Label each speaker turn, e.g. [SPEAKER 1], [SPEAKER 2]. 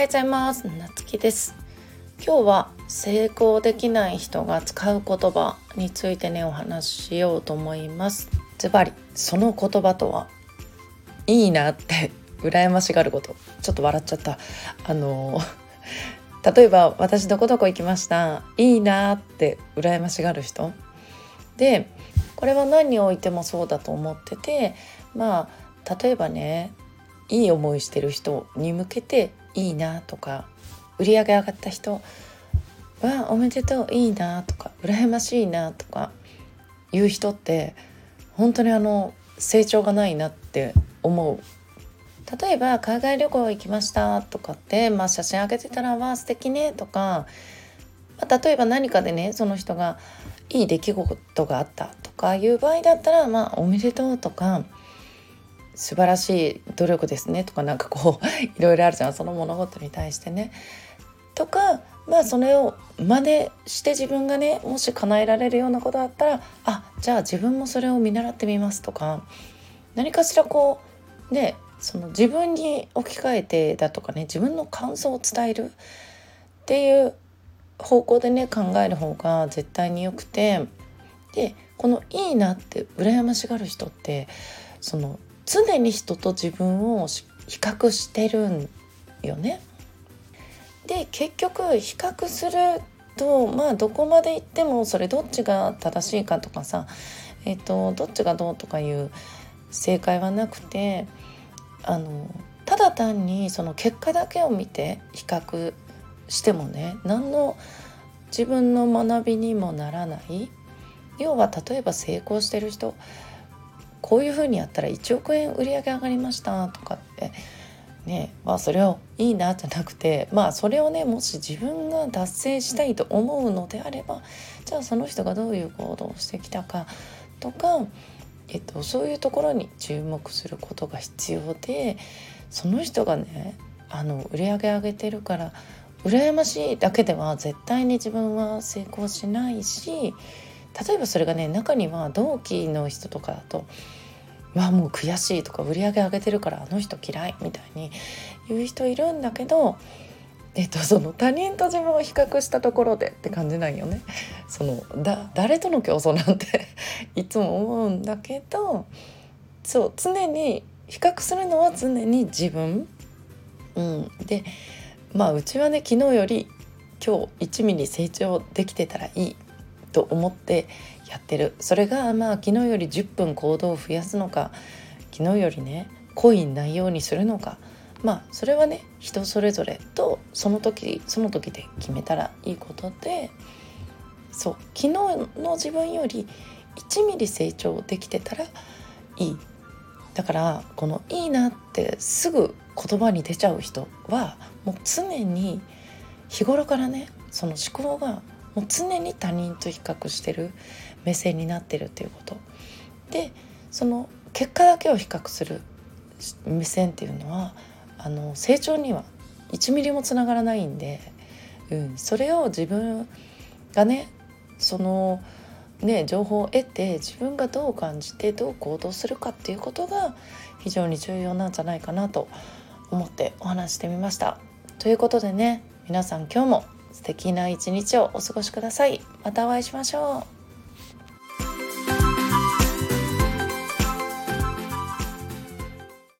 [SPEAKER 1] はようございます。なつきです。今日は成功できない人が使う言葉についてねお話ししようと思います。ズバリその言葉とは？いいなって羨ましがること。ちょっと笑っちゃった。あの例えば私どこどこ行きました。いいなって羨ましがる人。でこれは何においてもそうだと思っててまあ例えばねいい思いしてる人に向けていいなとか売り上げ上がった人はおめでとういいなとか羨ましいなとか言う人って本当にあの成長がないなって思う。例えば海外旅行行きましたとかって、まあ、写真あげてたら「わあ素敵ね」とか、まあ、例えば何かでねその人がいい出来事があったとかいう場合だったら「まあ、おめでとう」とか素晴らしい努力ですね。とかなんかこう いろいろあるじゃん。その物事に対してね。とかまあそれを真似して自分がねもし叶えられるようなことだったらあじゃあ自分もそれを見習ってみます。とか何かしらこうねその自分に置き換えてだとかね自分の感想を伝える。っていう方向でね考える方が絶対によくて。でこのいいなって羨ましがる人ってその常に人と自分を比較してるんよね。で結局比較するとまあどこまで行ってもそれどっちが正しいかとかさ、えーと、どっちがどうとかいう正解はなくてあのただ単にその結果だけを見て比較してもね何の自分の学びにもならない要は例えば成功してる人こういうふうにやったら1億円売り上げ上がりましたとかってねまあそれをいいなじゃなくてまあそれをねもし自分が達成したいと思うのであればじゃあその人がどういう行動をしてきたかとか、えっと、そういうところに注目することが必要でその人がねあの売り上げ上げてるから羨ましいだけでは絶対に自分は成功しないし例えばそれがね中には同期の人とかだと「わもう悔しい」とか「売り上げ上げてるからあの人嫌い」みたいに言う人いるんだけど、えっと、その他人と自分を比較したところでって感じないよね。そのだ誰との競争なんて いつも思うんだけどそう常に比較するのは常に自分。うん、でまあうちはね昨日より今日1ミリ成長できてたらいいと思ってやってる。それがまあ昨日より10分行動を増やすのか昨日よりねコインないようにするのか。まあそれはね人それぞれとその時その時で決めたらいいことでそう昨日の自分より1ミリ成長できてたらいい。だからこの「いいな」ってすぐ言葉に出ちゃう人はもう常に日頃からねその思考がもう常に他人と比較してる目線になってるっていうことでその結果だけを比較する目線っていうのはあの成長には1ミリもつながらないんで、うん、それを自分がねそのね情報を得て自分がどう感じてどう行動するかっていうことが非常に重要なんじゃないかなと思ってお話してみました。ということでね皆さん今日も素敵な一日をお過ごしください。またお会いしましょう。